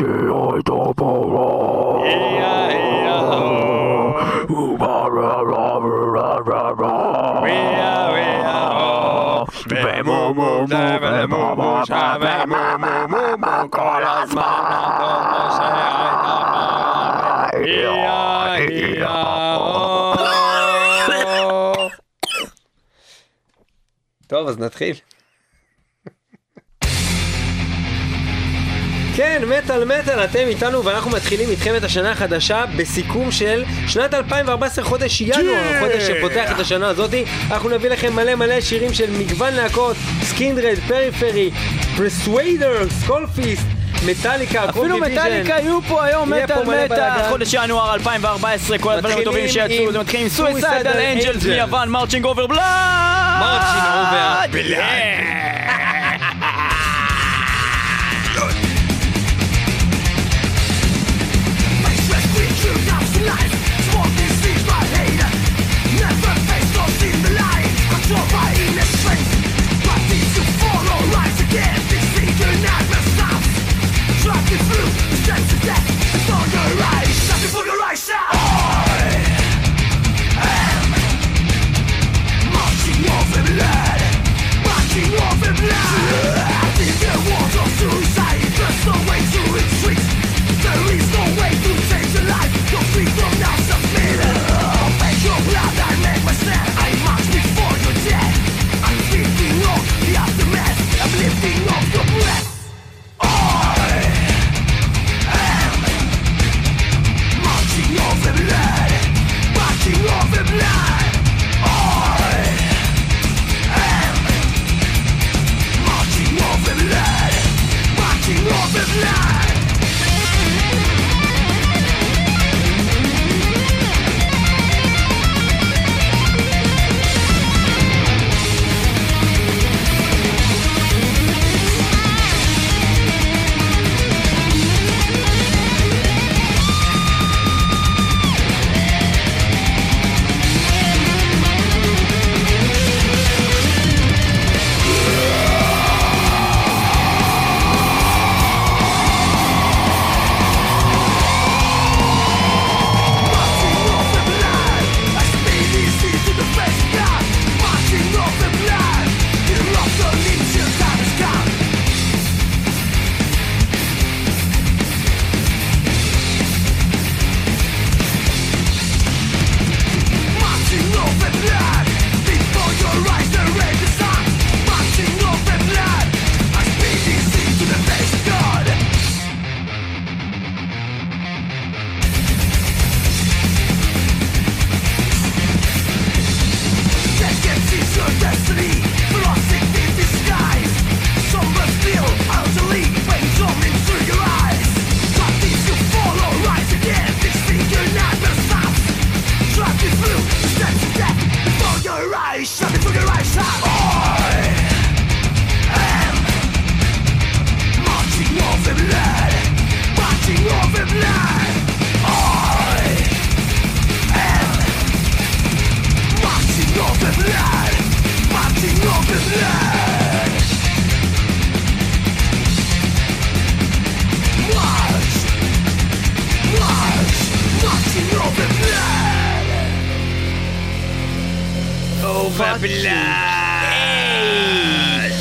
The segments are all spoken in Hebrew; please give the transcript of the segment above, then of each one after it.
כל מטאל מטאל, אתם איתנו ואנחנו מתחילים איתכם את השנה החדשה בסיכום של שנת 2014, חודש ינואר, החודש שפותח את השנה הזאתי. אנחנו נביא לכם מלא מלא שירים של מגוון להקות, Skindred, פריפרי, Persuader, Skull Fist. מטאליקה, אפילו מטאליקה יהיו פה היום, מטאל מטאל, חודש ינואר 2014, כל הדברים הטובים שיצאו, זה מתחיל עם Suicidal Angels מיוון, Marching Over Blood! Marching Over Blood!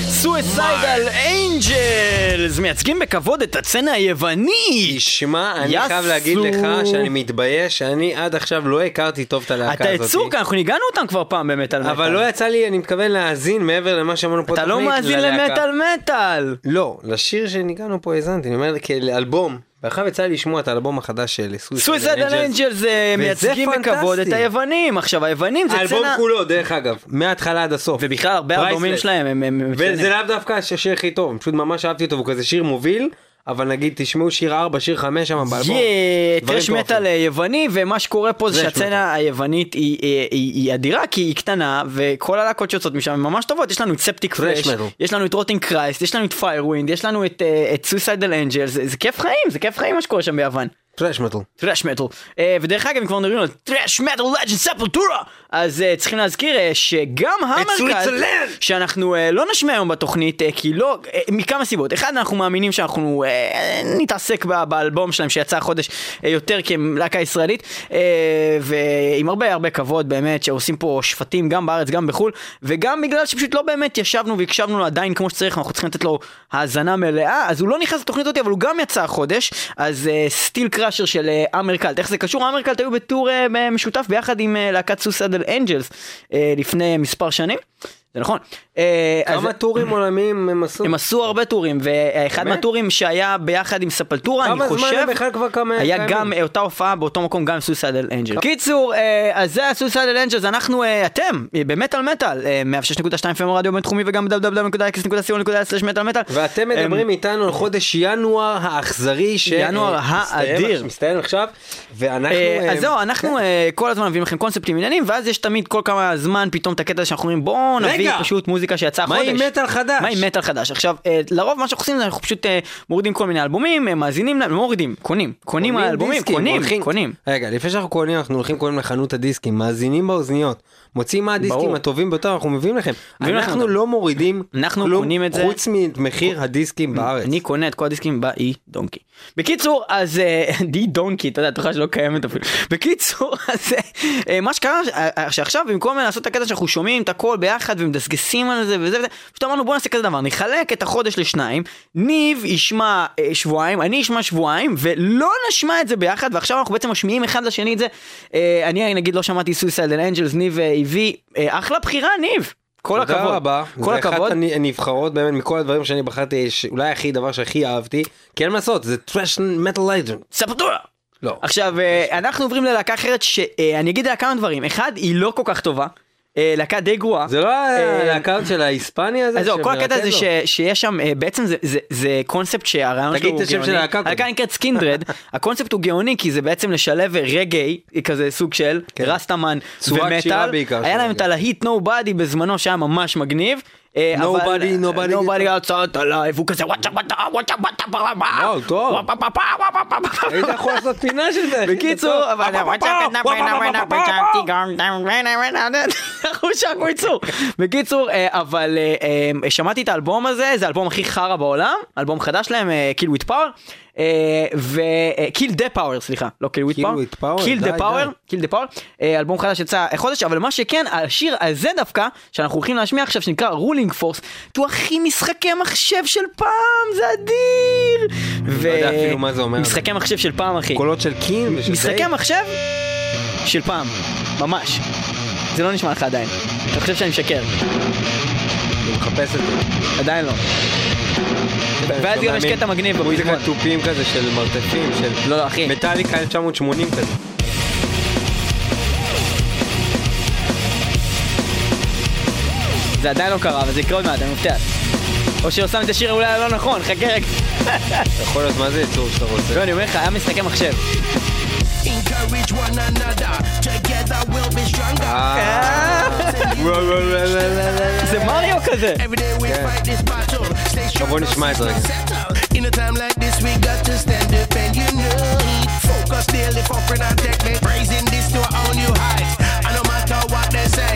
Suicidal Angels מייצגים בכבוד את הסצנה היווני. תשמע, אני חייב להגיד לך שאני מתבייש. שאני עד עכשיו לא הכרתי טוב את הלהקה הזאת. אתה, בקיצור אנחנו ניגענו אותם כבר פעם במטאל מטאל. אבל לא יצא לי, אני מתכוון להאזין מעבר למה שאמרנו פה אתה לא מאזין למטאל מטאל. לא, לשיר שניגענו פה האזנתי, אני אומר כאלבום. ועכשיו יצא לי לשמוע את האלבום החדש של Suicidal Angels זה מייצגים בכבוד את היוונים. עכשיו היוונים זה סצנה האלבום כולו דרך אגב מההתחלה עד הסוף. ובכלל הרבה אלבומים שלהם הם וזה לאו דווקא השיר הכי טוב פשוט ממש אהבתי אותו הוא כזה שיר מוביל אבל נגיד תשמעו שיר 4, שיר 5 שם באלבום. thrash metal יווני ומה שקורה פה זה שהסצנה היוונית היא, היא, היא, היא אדירה כי היא קטנה וכל הלהקות שיוצאות משם הן ממש טובות. יש לנו את Septicflesh, יש לנו את Rotting Christ, יש לנו את Firewind, יש לנו את Suicidal Angels, זה כיף חיים, זה כיף חיים מה שקורה שם ביוון. thrash metal. Thrash metal. ודרך אגב, אם כבר מדברים על thrash metal legend Sepultura, אז אה, צריכים להזכיר אה, שגם המרכז! שאנחנו אה, לא נשמע היום בתוכנית, אה, כי לא, אה, מכמה סיבות. אחד, אנחנו מאמינים שאנחנו אה, נתעסק ב- באלבום שלהם שיצא החודש אה, יותר כי הם להקה ישראלית, אה, ועם הרבה הרבה כבוד באמת, שעושים פה שפטים גם בארץ, גם בחו"ל, וגם בגלל שפשוט לא באמת ישבנו והקשבנו לו עדיין כמו שצריך, אנחנו צריכים לתת לו האזנה מלאה, אז הוא לא נכנס לתוכנית הזאת, אבל הוא גם יצא החודש, אז סטיל קראשר של אה, אמרקלט, איך זה קשור? אמרקלט היו בטור אה, משותף ביחד עם אה, להקת סוסדל אנג'לס לפני מספר שנים. זה נכון. אה, אז- כמה טורים עולמיים הם עשו? הם עשו הרבה טורים, ואחד? מהטורים שהיה ביחד עם Sepultura, אני כמה חושב, זמן הם בכלל כבר כמה היה? גם אה, אותה הופעה באותו מקום גם עם Suicidal Angels. קיצור, אה, אז זה ה Suicidal Angels, אנחנו, אה, אתם, אה, במטאל מטאל, אה, 106.2 FM רדיו בינתחומי וגם www.x.co.il מטאל מטאל. ואתם מדברים איתנו על חודש ינואר האכזרי. ינואר אה, האדיר. מסתיים עכשיו, ואנחנו... אה, אה, אז זהו, אנחנו אה, כל הזמן מביאים לכם קונספטים עניינים, ואז יש תמיד כל כמה זמן פתאום את הקטע שאנחנו אומרים בואו נביא רגע! פשוט מוזיקה שיצאה מה החודש. עם מטאל חדש? מה עם מטאל חדש? עכשיו, אה, לרוב מה שאנחנו עושים זה אנחנו פשוט אה, מורידים כל מיני אלבומים, אה, מאזינים להם, לא מורידים, קונים, קונים קונים האלבומים, דיסקים, קונים, קונים. רגע, לפני שאנחנו קונים, אנחנו הולכים קודם לחנות הדיסקים, מאזינים באוזניות, מוצאים מה הדיסקים. הטובים ביותר, אנחנו מביאים לכם. אנחנו. לא מורידים אנחנו קונים את זה. חוץ ממחיר הדיסקים בארץ. אני קונה את כל הדיסקים באי דונקי. בקיצור, אז אה, די דונקי, אתה יודע, תוכל שלא קיימת אפילו. בקיצור, אז אה, אה, מה שקרה, שעכשיו במקום לעשות את הקטע שאנחנו שומעים את הכל ביחד ומדסקסים על זה וזה וזה, פשוט אמרנו בוא נעשה כזה דבר, נחלק את החודש לשניים, ניב ישמע שבועיים, אני אשמע שבועיים, ולא נשמע את זה ביחד, ועכשיו אנחנו בעצם משמיעים אחד לשני את זה. אני נגיד לא שמעתי Suicidal Angels, ניב הביא, אה, אחלה בחירה ניב. כל הכבוד. תודה רבה. כל זה הכבוד. אחת הנבחרות באמת מכל הדברים שאני בחרתי, אולי הכי דבר שהכי אהבתי, כי אין מה לעשות, זה thrash metal legend. Sepultura. לא. עכשיו אה, אנחנו עוברים ללהקה אחרת שאני אגיד עליה כמה דברים אחד היא לא כל כך טובה אה, להקה די גרועה. זה לא אה, הלהקה של ההיספני הזה? אז זהו, כל הקטע? ש, שיש שם, אה, בעצם זה, זה, זה קונספט שהרעיון תגיד שלו הוא את השם גאוני. של הלהקה. הלהקה נקראת Skindred, הקונספט הוא גאוני כי זה בעצם לשלב רגאיי, כזה סוג של כן. Rastaman ומטאל. היה להם את הלהיט nobody בזמנו שהיה ממש מגניב. Nobody, nobody. nobody gets out alive, הוא כזה וואטה וואטה וואטה וואטה וואו, טוב. היית יכול לעשות פינה של זה. בקיצור, אבל אנחנו שם בקיצור. בקיצור, אה, אבל אה, אה, שמעתי את האלבום הזה, זה האלבום הכי חרא בעולם, אלבום חדש שלהם, Kill with Power. ו Kill the Power סליחה לא Kill with Kill Power Kill the Power. Kill the Power אלבום חדש יצא חודש אבל מה שכן השיר הזה דווקא שאנחנו הולכים להשמיע עכשיו שנקרא רולינג פורס הוא הכי משחקי מחשב של פעם זה אדיר. לא יודע אפילו מה זה אומר. משחקי מחשב של פעם אחי. קולות של ושל משחקי. מחשב של פעם, ממש. זה לא נשמע לך עדיין. אתה חושב שאני משקר? אני מחפש את זה. עדיין לא. ואז גם יש קטע מגניב מוזיקה בפזמון. תופים כזה של מרתפים, של לא, לא, אחי. מטאליקה 1980 כזה. זה עדיין לא קרה, אבל זה יקרה עוד מעט, אני מבטיח. או שהוא שם את השיר אולי הלא נכון, חכה רגע. יכול להיות מה זה יצור שאתה רוצה. לא, אני אומר לך, היה משחקי מחשב. Encourage one another. Together we'll be stronger. אה. זה מריו כזה. Every day we fight this battle. Stay strong. בוא נשמע את זה רגע. settle. In a time like this, we got to stand up and unite. Focus daily for protect me. Raising this to a whole new heights. And no matter what they say,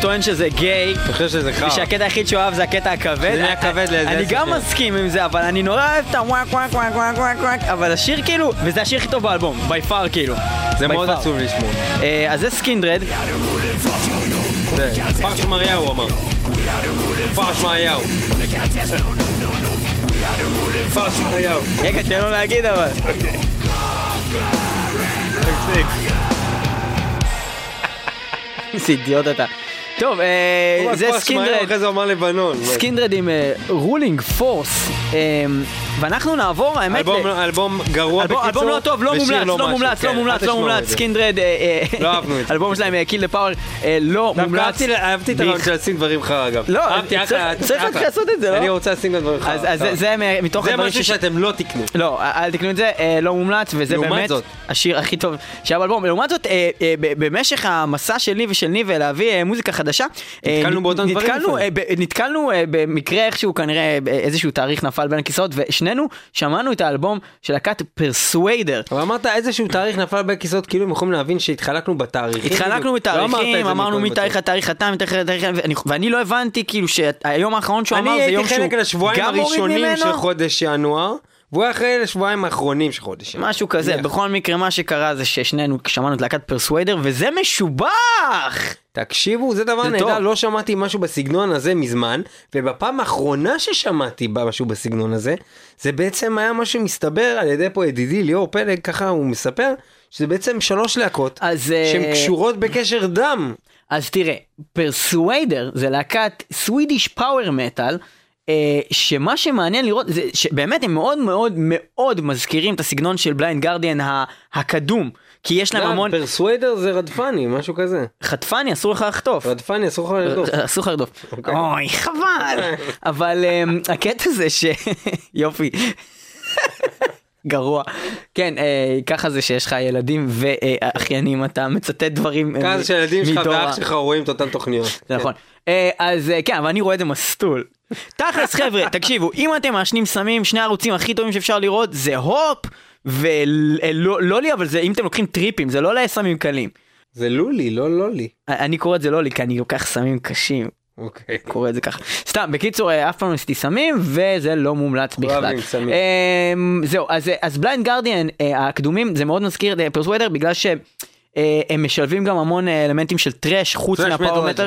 טוען שזה גיי, אני חושב שזה חרא. ושהקטע היחיד שהוא אהב זה הקטע הכבד. זה נהיה כבד לאיזה אני גם. מסכים עם זה, אבל אני נורא אוהב את הוואק וואק וואק וואק וואק וואק, אבל השיר כאילו, וזה השיר הכי טוב באלבום, by far כאילו. זה מאוד. עצוב לשמוע. אה, אז זה Skindred, פרש מריהו הוא אמר. פרש מריהו. פרש מריהו. רגע, תן לו להגיד אבל. איזה אידיוט אתה. טוב, אה, זה Skindred. אחרי זה אמר לבנון. Skindred עם Ruling Force. ואנחנו נעבור, האמת, אלבום- גרוע בקיצור. אלבום לא טוב, לא מומלץ, לא משהו. מומלץ, לא כן, מומלץ, לא מומלץ. Skindred, אה, אה, לא אהבנו את זה. אלבום שלהם, Kill the Power, לא מומלץ. אהבתי- אהבתי את הרעיון של לשים דברים חרא אגב. לא, אהבתי, צריך- אחלה. לעשות את זה, לא? אני רוצה לשים גם דברים חרא. אז זה- זה מ- מתוך זה הדברים משהו ש- שאתם לא תקנו. לא, אל תקנו את זה, אה, לא מומלץ, וזה באמת. השיר הכי טוב שהיה באלבום. לעומת זאת, אה, אה, במשך המסע שלי ושל ניב להביא אה, מוזיקה חדשה, אה, נתקלנו באותם דברים נתקלנו. אה, נתקלנו אה, במקרה איכשהו כנראה אה, איזשהו תאריך נפל בין הכיסאות, ושנינו שמענו את האלבום של להקת פרסוויידר. אבל אמרת איזשהו תאריך נפל בין כיסאות, כאילו הם יכולים להבין שהתחלקנו בתאריכים. התחלקנו בדיוק. לא בתאריכים, זה אמרנו מתאריך בטוח. לתאריך אתה, מתאריך לתאריך, ואני- לא הבנתי כאילו שהיום האחרון שהוא אמר אני זה יום הייתי שהוא חלק גם מוריד הראשונים ממנו. של חודש ינואר, והוא היה אחרי לשבועיים האחרונים של חודש. משהו כזה, נניח. בכל מקרה מה שקרה זה ששנינו שמענו את להקת פרסוויידר וזה משובח! תקשיבו, זה דבר נהדר. לא שמעתי משהו בסגנון הזה מזמן, ובפעם האחרונה ששמעתי משהו בסגנון הזה, זה בעצם היה משהו שמסתבר על ידי פה ידידי ליאור פלג, ככה הוא מספר, שזה בעצם שלוש להקות, אז, אה, שהן קשורות בקשר דם. אז תראה, פרסוויידר זה להקת סווידיש פאוור מטאל. שמה שמעניין לראות זה שבאמת הם מאוד מאוד מאוד מזכירים את הסגנון של Blind Guardian הקדום כי יש להם המון Persuader זה רדפני, משהו כזה. חטפני אסור לך לחטוף רדפני אסור לך לרדוף. אסור לך לרדוף. אוקיי. אוי חבל אבל אמ, הקטע זה ש... יופי. גרוע. כן, אה, ככה זה שיש לך ילדים ואחיינים, אתה מצטט דברים אה, ככה זה שהילדים שלך ואח שלך רואים את אותן תוכניות. זה נכון. אה, אז אה, כן, אבל אני רואה את זה מסטול. תכלס חבר'ה, תקשיבו, אם אתם מעשנים סמים, שני הערוצים הכי טובים שאפשר לראות זה הופ ולא לא לי, אבל זה אם אתם לוקחים טריפים, זה לא לסמים קלים. זה לולי, לא לולי. אני קורא את זה לא לי, כי אני לוקח סמים קשים. אוקיי. קורא את זה ככה. סתם, בקיצור, אה, אף פעם לא עשיתי סמים, וזה לא מומלץ בכלל. אוהבים סמים. אמ, זהו, אז, אז Blind Guardian, הקדומים, זה מאוד מזכיר את Persuader, בגלל ש... אה, הם משלבים גם המון אה, אלמנטים של טראש חוץ לג'נד.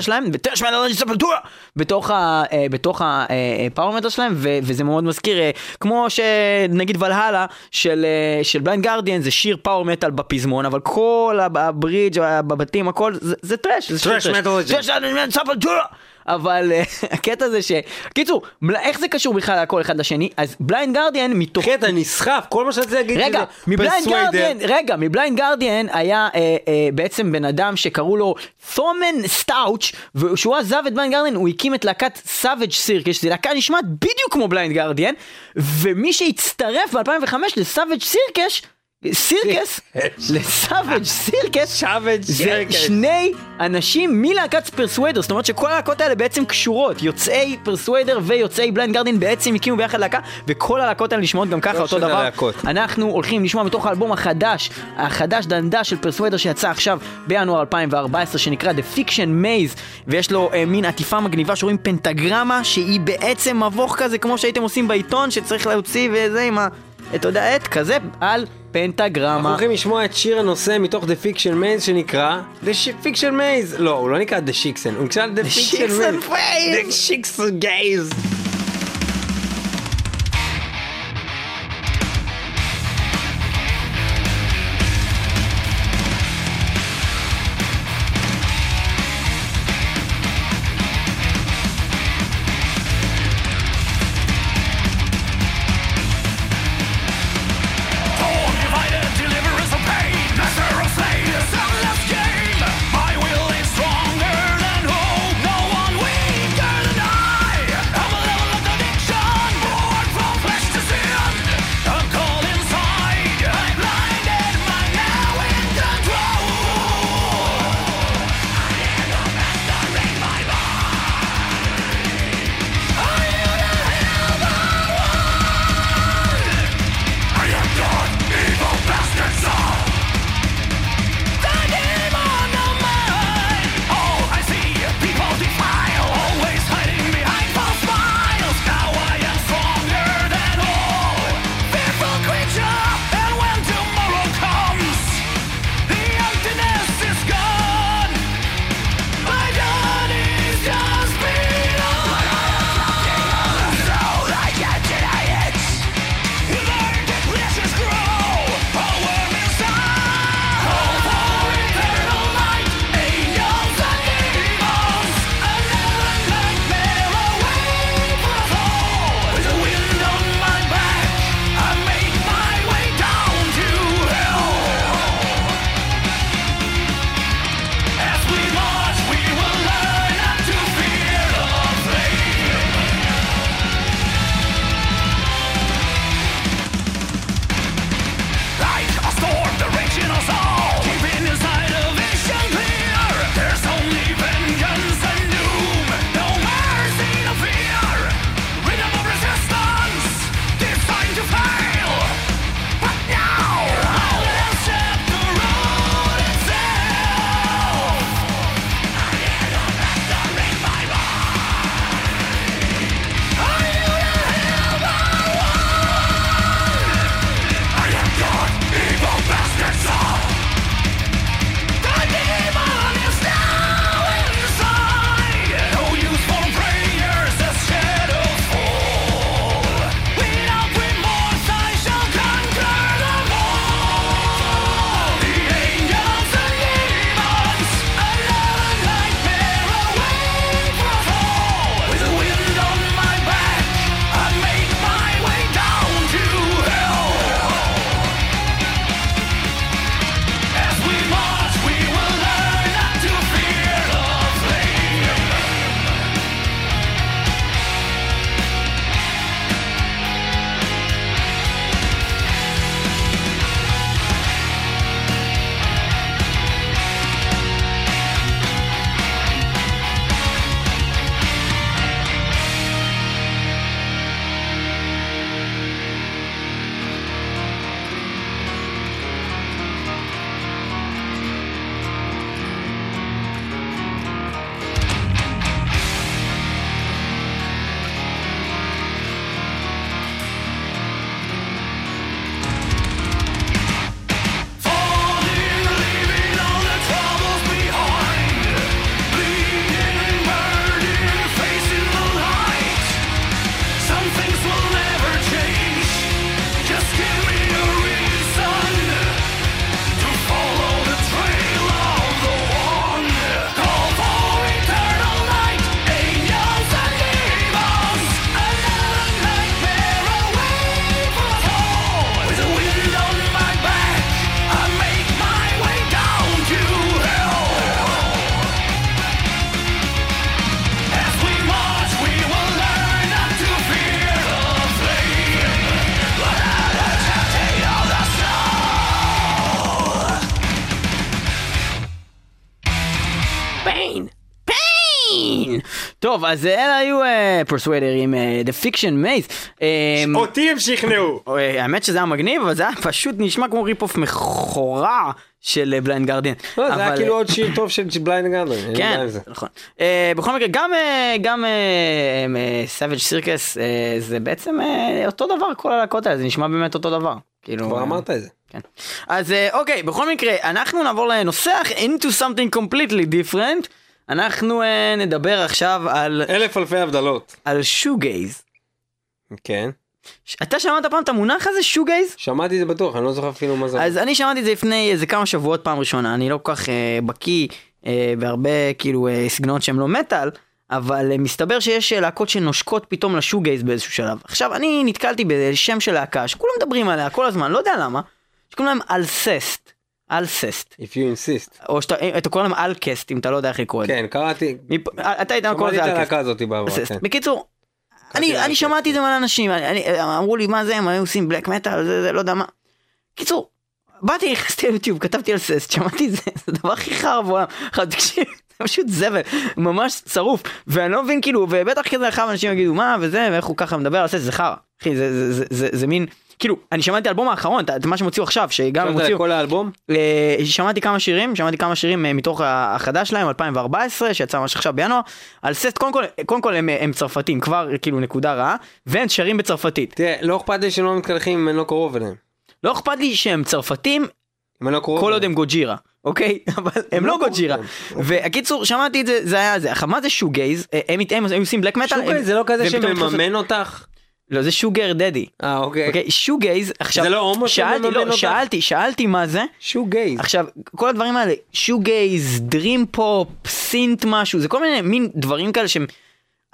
שלהם וטראש מטאל לג'נד ספלטורה בתוך ה- אה, בתוך הפאוור מטאל שלהם ו- וזה מאוד מזכיר אה, כמו שנגיד ולהלה של אה, של בליינד גרדיאן זה שיר מטאל בפזמון אבל כל הב- הברידג' בבתים הכל זה- זה טראש זה. טראש מטאל ספלטורה אבל אה, הקטע זה ש... קיצור, איך זה קשור בכלל הכל אחד לשני? אז בליינד גרדיאן מתוך... אתה נסחף, כל מה שרציתי להגיד רגע, מבליינד. גרדיאן, רגע, מבליינד גרדיאן היה אה, אה, בעצם בן אדם שקראו לו Thomen Stauch וכשהוא עזב את Blind Guardian הוא הקים את להקת Savage Circus, שזו להקה נשמעת בדיוק כמו Blind Guardian, ומי שהצטרף ב-2005 ל Savage Circus, Circus, ל Savage Circus, זה. שני אנשים מלהקת Persuader, זאת אומרת שכל הלהקות האלה בעצם קשורות, יוצאי Persuader ויוצאי Blind Guardian בעצם הקימו ביחד להקה, וכל הלהקות האלה נשמעות גם ככה לא אותו דבר. הלהקות. אנחנו הולכים לשמוע מתוך האלבום החדש, החדש דנדה של פרסוויידר שיצא עכשיו בינואר 2014 שנקרא The Fiction Maze ויש לו אה, מין עטיפה מגניבה שרואים פנטגרמה שהיא בעצם מבוך כזה כמו שהייתם עושים בעיתון שצריך להוציא וזה עם ה... אתה יודע, עט כזה על אנחנו פנטגרמה. הולכים לשמוע את שיר הנושא מתוך The Fiction Maze שנקרא The Fiction Maze לא הוא לא נקרא The Shixen הוא נקרא The Fiction Maze The Shixen Gaze טוב, אז אלה היו אה, Persuader עם אה, The Fiction Maze. אה, אותי הם שכנעו. אה, האמת שזה היה מגניב, אבל זה היה פשוט נשמע כמו rip-off מכורה של Blind Guardian. לא, זה היה כאילו עוד שיר טוב של Blind Guardian כן. נכון. אה, בכל מקרה, גם אה, גם Savage Circus זה בעצם אה, אותו דבר, כל הלהקות האלה, זה נשמע באמת אותו דבר. כאילו, כבר אה, אמרת את זה. כן. אז אה, אוקיי, בכל מקרה, אנחנו נעבור לנושא אחר, into something completely different. אנחנו אה, נדבר עכשיו על, אלף אלפי הבדלות. על שוגייז. כן. אתה שמעת פעם את המונח הזה, שוגייז? שמעתי את זה בטוח, אני לא זוכר אפילו מה זה. אז אני שמעתי את זה לפני איזה כמה שבועות פעם ראשונה, אני לא כל כך אה, בקיא אה, בהרבה כאילו אה, סגנונות שהם לא מטאל, אבל אה, מסתבר שיש להקות שנושקות פתאום לשוגייז באיזשהו שלב. עכשיו, אני נתקלתי בשם של להקה שכולם מדברים עליה כל הזמן, לא יודע למה, שקוראים להם אלססט. אלססט. If you insist. או שאתה אתה קורא להם אלקסט אם אתה לא יודע איך לקרוא את זה. כן, קראתי. מפ- אתה היית קורא שמעתי לזה את אלקסט. הלהקה הזאת בעבר, אלססט. כן. בקיצור, אני, אני שמעתי את זה מלא אנשים, אני, אני, אמרו לי מה זה, הם היו עושים בלק מטאל, זה, זה לא יודע מה. קיצור, באתי, נכנסתי ליוטיוב, כתבתי על ססט, שמעתי את זה, זה הדבר הכי חרא בעולם. תקשיב, זה פשוט זבל, ממש שרוף, ואני לא מבין כאילו, ובטח כזה אחר אנשים יגידו מה וזה, ואיך הוא ככה מדבר על ססט, זה חרא. אחי, זה, זה, זה, זה, זה מין, כאילו, אני שמעתי את האלבום האחרון, את- מה שהם הוציאו עכשיו, שגם הם הוציאו, כל האלבום? אה, שמעתי כמה שירים, שמעתי כמה שירים אה, מתוך החדש שלהם, 2014, שיצא ממש עכשיו בינואר, על סט, קודם כל, קודם כל הם, אה, הם צרפתים, כבר כאילו נקודה רעה, והם שרים בצרפתית. תראה, לא אכפת לי שהם לא מתקלחים אם אני לא קרוב אליהם. לא אכפת לי שהם צרפתים, אם אני לא קרוב כל עוד. הם גוג'ירה, אוקיי? אבל הם לא לא גוג'ירה. והקיצור, שמעתי את זה, זה היה זה. מה זה שוגייז? הם היו עושים בלק מטאל. שוגייז זה לא כזה שמממן אותך? לא, זה sugar daddy. אה, אוקיי. אוקיי, shoegaze, עכשיו, זה לא הומו שאלתי, לא, אותך? שאלתי, שאלתי מה זה. shoegaze. עכשיו, כל הדברים האלה, shoegaze, dream pop, synth משהו, זה כל מיני מין דברים כאלה שהם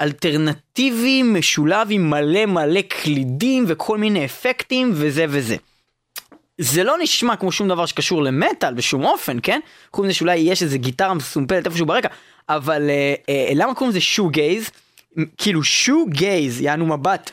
אלטרנטיביים, משולב עם מלא מלא קלידים וכל מיני אפקטים וזה וזה. זה לא נשמע כמו שום דבר שקשור למטאל בשום אופן, כן? חוץ מזה שאולי יש איזה גיטרה מסומפלת איפשהו ברקע, אבל אה, אה, למה קוראים לזה shoegaze? כאילו שוגייז, יענו מבט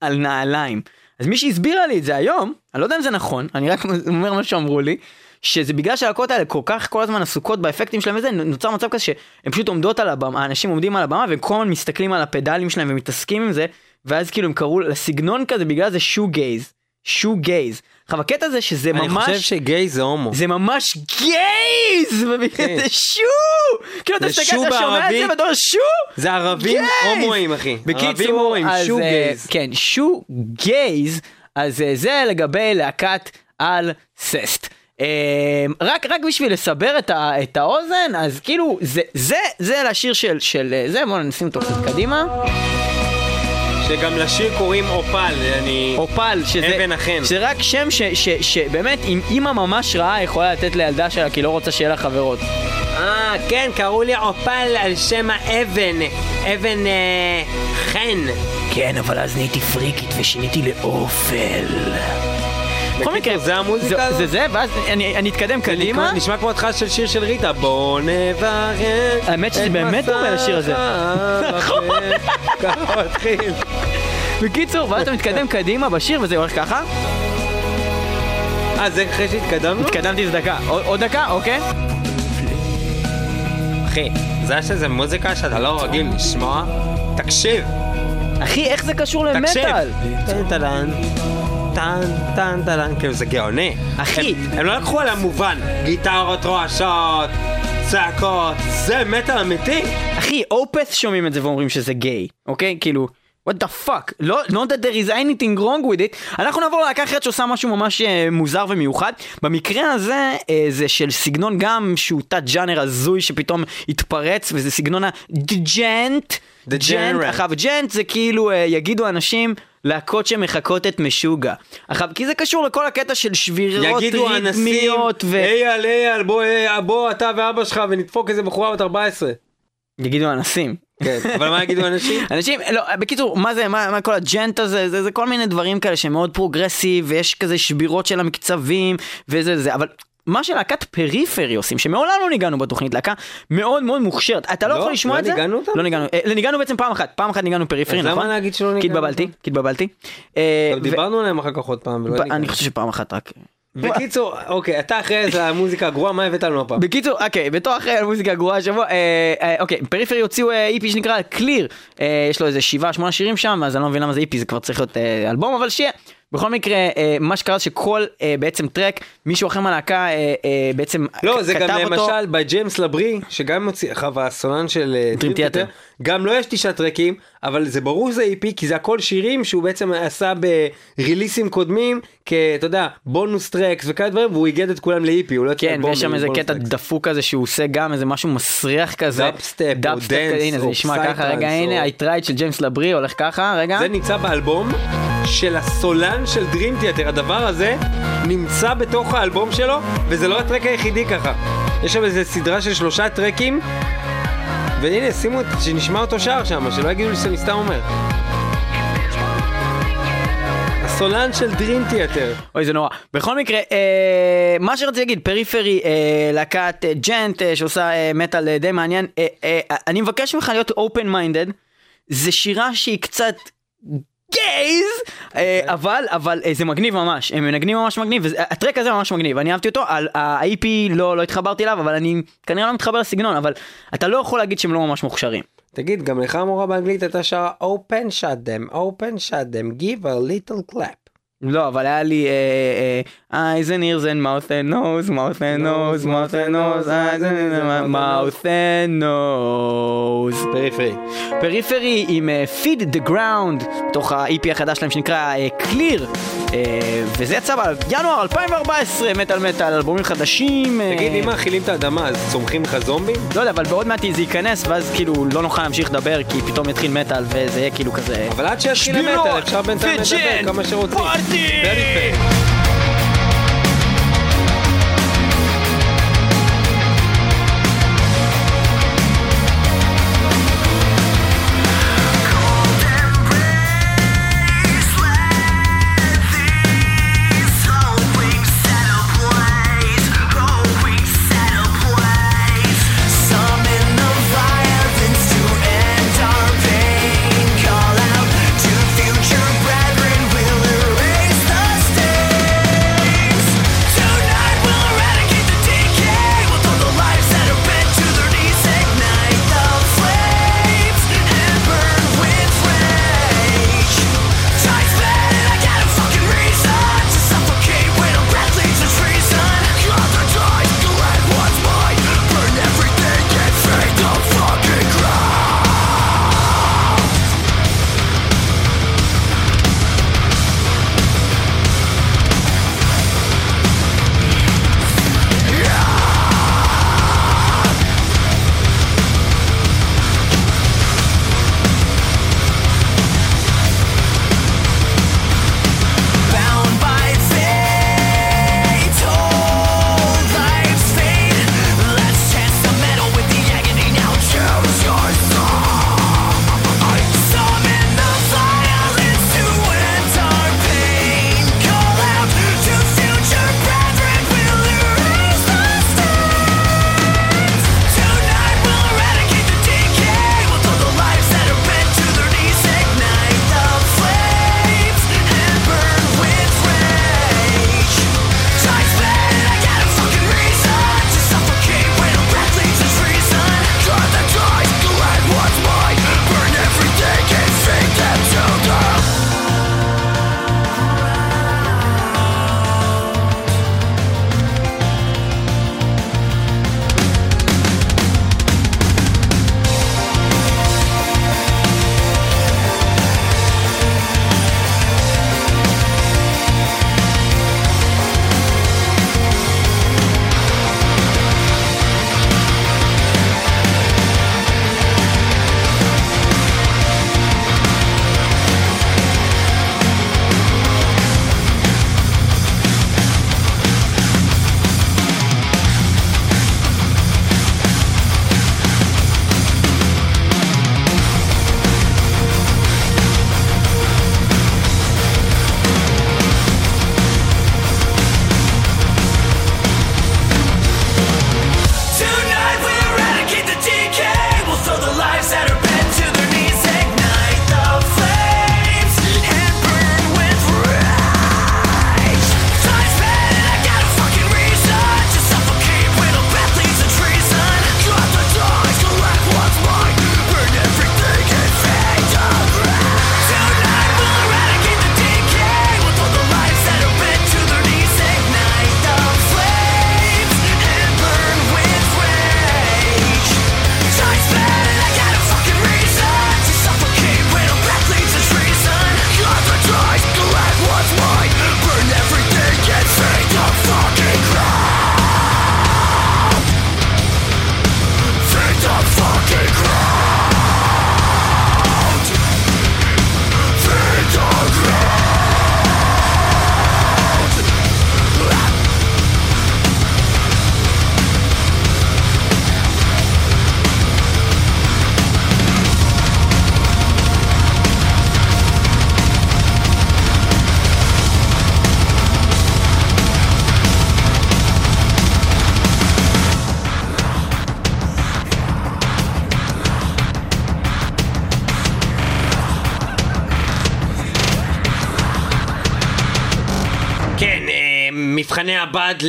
על נעליים. אז מי שהסבירה לי את זה היום, אני לא יודע אם זה נכון, אני רק אומר מה שאמרו לי, שזה בגלל שהלהקות האלה כל כך כל הזמן עסוקות באפקטים שלהם וזה, נוצר מצב כזה שהן פשוט עומדות על הבמה, האנשים עומדים על הבמה והם כל הזמן מסתכלים על הפדלים שלהם ומתעסקים עם זה, ואז כאילו הם קראו לסגנון כזה בגלל זה שו גייז, שו גייז. עכשיו הקטע זה שזה אני ממש... חושב שגיי זה הומו. זה ממש גייז! כן. זה שו! כאילו אתה מסתכל, אתה שומע את? זה ואתה אומר שו! זה ערבים! הומואים, אחי. ערבים בקיצור, הומואים, אז, שו אה, גייז. כן, שו גייז, אז אה, זה לגבי להקת על ססט. אה, רק רק בשביל לסבר את, ה, את האוזן אז כאילו זה זה זה לשיר של של זה בואו נשים אותו קצת קדימה שגם לשיר קוראים אופל, אני... אופל שזה אבן החן. שזה רק שם ש, ש, שבאמת אם אימא ממש רעה יכולה לתת לילדה שלה כי לא רוצה שיהיה לה חברות. אה, כן, קראו לי אופל על שם האבן. אבן אה, חן. כן אבל אז נהייתי פריקית ושיניתי לאופל. בכל מקרה, זה המוזיקה הזאת? זה זה, ואז אני אני אתקדם קדימה. נשמע כמו התחלה של שיר של ריטה. בוא נברך. האמת שזה באמת דומה לשיר הזה. נכון. ככה מתחיל. בקיצור, ואז אתה מתקדם קדימה בשיר וזה הולך ככה. אה, זה אחרי שהתקדמנו? התקדמתי איזה דקה. עוד- דקה, אוקיי? אחי, זה יש איזה מוזיקה שאתה לא רגיל לשמוע? תקשיב. אחי, איך זה קשור תקשיב. למטאל? טן טלן. טן טן טלן. כאילו זה גאוני. אחי. הם- הם לא לקחו על המובן. גיטרות רועשות, צעקות. זה מטאל אמיתי. אחי, אופס שומעים את זה ואומרים שזה גיי, אוקיי? כאילו, what the fuck? לא, not that there is anything wrong with it. אנחנו נעבור ללהקה אחרת שעושה משהו ממש אה, מוזר ומיוחד. במקרה הזה, אה, זה של סגנון גם שהוא תת ג'אנר הזוי שפתאום התפרץ, וזה סגנון ה djent. Degenerate. עכשיו, djent זה כאילו, אה, יגידו אנשים... להקות שמחקות את משוגע. עכשיו, כי זה קשור לכל הקטע של שבירות ריתמיות ו... אייל, אייל, בוא, אה, בוא אתה ואבא שלך ונדפוק איזה בחורה בת 14. יגידו אנסים. כן, אבל מה יגידו אנשים? אנשים, לא, בקיצור, מה זה, מה, מה כל ה djent הזה, זה, זה כל מיני דברים כאלה שהם מאוד progressive, ויש כזה שבירות של המקצבים, וזה זה, אבל מה שלהקת פריפרי עושים, שמעולם לא ניגענו בתוכנית, להקה מאוד מאוד מוכשרת, אתה לא, לא? יכול לשמוע לא את זה? ניגענו אותם? לא ניגענו, אה, ניגענו בעצם פעם אחת, פעם אחת ניגענו פריפרי, אז נכון? למה להגיד שלא כי ניגענו התבלבלתי, אותם? כי התבלבלתי. אה, דיברנו עליהם אחר כך עוד פעם, ולא ניגענו. אני חושב שפעם אחת רק. בקיצור, אוקיי, אתה אחרי זה המוזיקה הגרועה, מה הבאת לנו הפעם? בקיצור, אוקיי, בתור אחרי המוזיקה הגרועה השבוע, אה, אה, אוקיי, פריפרי הוציאו אה, איפי שנקרא קליר, יש לו איזה שבעה, שמונה שירים שם, אז אני לא מבין למה זה איפי, זה כבר צריך להיות אלבום, אבל שיהיה. בכל מקרה, אה, מה שקרה זה שכל אה, בעצם track, מישהו אחר מהלהקה אה, אה, בעצם לא, זה כתב גם אותו. למשל ב James LaBrie, שגם מוציא, אחריו הסולן של אה, Dream Theater. גם לו יש תשעה טרקים, אבל זה ברור שזה EP, כי זה הכל שירים שהוא בעצם עשה בריליסים קודמים, כאתה יודע, bonus tracks וכאלה דברים, והוא איגד את כולם ל EP, הוא לא יוצא כן, ויש שם איזה קטע tracks. דפוק כזה שהוא עושה גם איזה משהו מסריח כזה. דאפסטפ או dubstep dance כזה, הנה זה או נשמע ככה, רגע, הנה, או- I tried של ג'יימס לברי הולך ככה, רגע. זה נמצא באלבום של הסולן של Dream Theater, הדבר הזה נמצא בתוך האלבום שלו, וזה לא הטרק היחידי ככה. יש שם איזה סדרה של שלושה טרקים, והנה, שימו, שנשמע אותו שר שם, שלא יגידו לי שאני סתם אומר. הסולן של Dream Theater. אוי זה נורא. בכל מקרה, אה, מה שרציתי להגיד, פריפרי, אה, להקת אה, ג'נט אה, שעושה אה, מטאל אה, די מעניין, אה, אה, אני מבקש ממך להיות open minded, זה שירה שהיא קצת גייז, אה, אבל, אבל אה, זה מגניב ממש, הם מנגנים ממש מגניב, הטרק הזה ממש מגניב, אני אהבתי אותו, ה-IP לא, לא התחברתי אליו, אבל אני כנראה לא מתחבר לסגנון, אבל אתה לא יכול להגיד שהם לא ממש מוכשרים. תגיד, גם לך המורה באנגלית הייתה שרה open shut them, open shut them, give a little clap. לא, אבל היה לי אה, אה, eyes and ears and mouth and nose, mouth and nose, mouth and nose, eyes and mouth and nose. פריפרי. פריפרי עם feed the ground, בתוך ה-EP החדש שלהם שנקרא clear, אה, וזה יצא בינואר 2014, מטאל מטאל, אלבומים חדשים. תגיד, אם מאכילים את האדמה, אז צומחים לך זומבים? לא יודע, אבל בעוד מעט זה ייכנס, ואז כאילו לא נוכל להמשיך לדבר, כי פתאום יתחיל מטאל, וזה יהיה כאילו כזה... אבל עד שיתחיל המטאל, אפשר בינתיים לדבר כמה שרוצים. Betty! Betty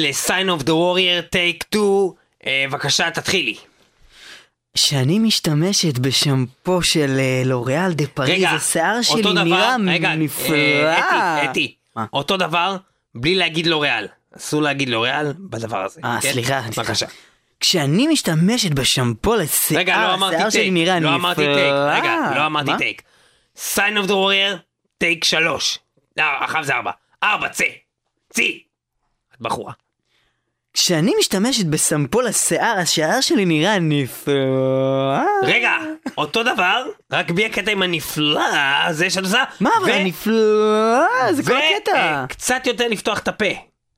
ל-Sign of the Warrior, take 2. אה, בבקשה, תתחילי. שאני משתמשת בשמפו של אה, L'Oréal de Paris, השיער שלי דבר, נראה רגע, נפלא. אה, אתי, אתי, מה? אותו דבר, בלי להגיד לוריאל. אסור להגיד לוריאל בדבר הזה. אה, כן? סליחה. בבקשה. כשאני משתמשת בשמפו לשיער, רגע, לא אמרתי השיער שלי take, נראה לא נפלא. אמרתי take, רגע, לא אמרתי מה? take. sign of the warrior, take שלוש. לא, אחריו זה ארבע. ארבע, צא. צאי. את בחורה. כשאני משתמשת בשמפו לשיער, השיער שלי נראה נפלא. רגע, אותו דבר, רק בלי הקטע עם הנפלא הזה שאת עושה. מה אבל ו- נפלא? זה כל הקטע. אה, קצת יותר לפתוח את הפה.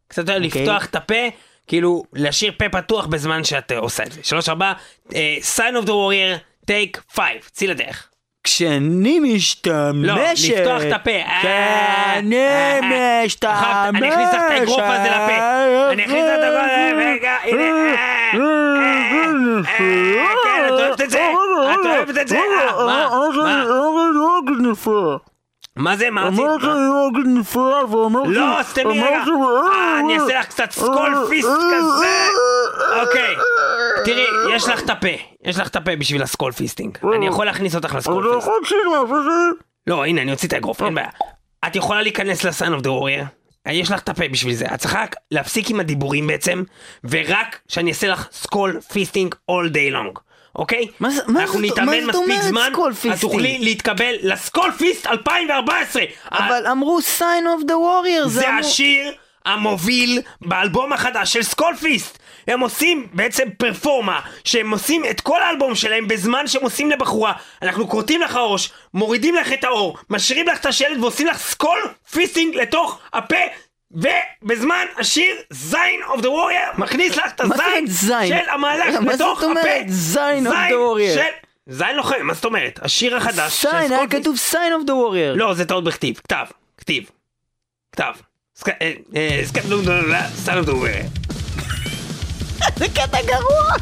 קצת יותר אוקיי. לפתוח את הפה, כאילו להשאיר פה פתוח בזמן שאת אה, עושה את זה. שלוש, ארבע, אה, sign of the warrior, take five. צאי לדרך. כשאני משתמשת... לא, לפתוח את הפה. כשאני אה, אה, משתמשת... עכשיו, אני אכניס לך את האגרוף הזה לפה. אני אכניס לך את האגרוף הזה, רגע, הנה. אה, אה, אה, כן, את אוהבת את זה? את אוהבת את זה? אה, מה? מה? מה זה? מה רצית? לא, סתמי רגע. אה, אני אעשה לך קצת סקול פיסט כזה. אוקיי. תראי, יש לך את הפה. יש לך את הפה בשביל ה skull fisting. אני יכול להכניס אותך ל Skull Fist. לא, הנה, אני אוציא את האגרוף, אין בעיה. את יכולה להיכנס ל Sign of the Warrior. יש לך את הפה בשביל זה. את צריכה להפסיק עם הדיבורים בעצם, ורק שאני אעשה לך skull fisting all day long. אוקיי? מה מה אנחנו זאת- נתאמן מה זאת מספיק זמן, את? תוכלי להתקבל ל Skull Fist 2014! אבל אמרו sign of the warrior, זה אמרו- השיר המוביל באלבום החדש של Skull Fist. הם עושים בעצם פרפורמה, שהם עושים את כל האלבום שלהם בזמן שהם עושים לבחורה. אנחנו כורתים לך ראש, מורידים לך את העור, משאירים לך את השלד ועושים לך skull fisting לתוך הפה. ובזמן השיר זין of the Warrior מכניס לך את מה הזין זין? של המהלך רגע, מה בתוך זאת אומרת הפה. זין of the warrior? של... זין לוחם, מה זאת אומרת? השיר החדש sign, היה. כתוב sign of the warrior. לא, זה טעות בכתיב. כתב. כתיב. כתב. סק- אה, אה, סק- לא, לא, לא, לא, סתם לא, אה. זה קטע גרוע.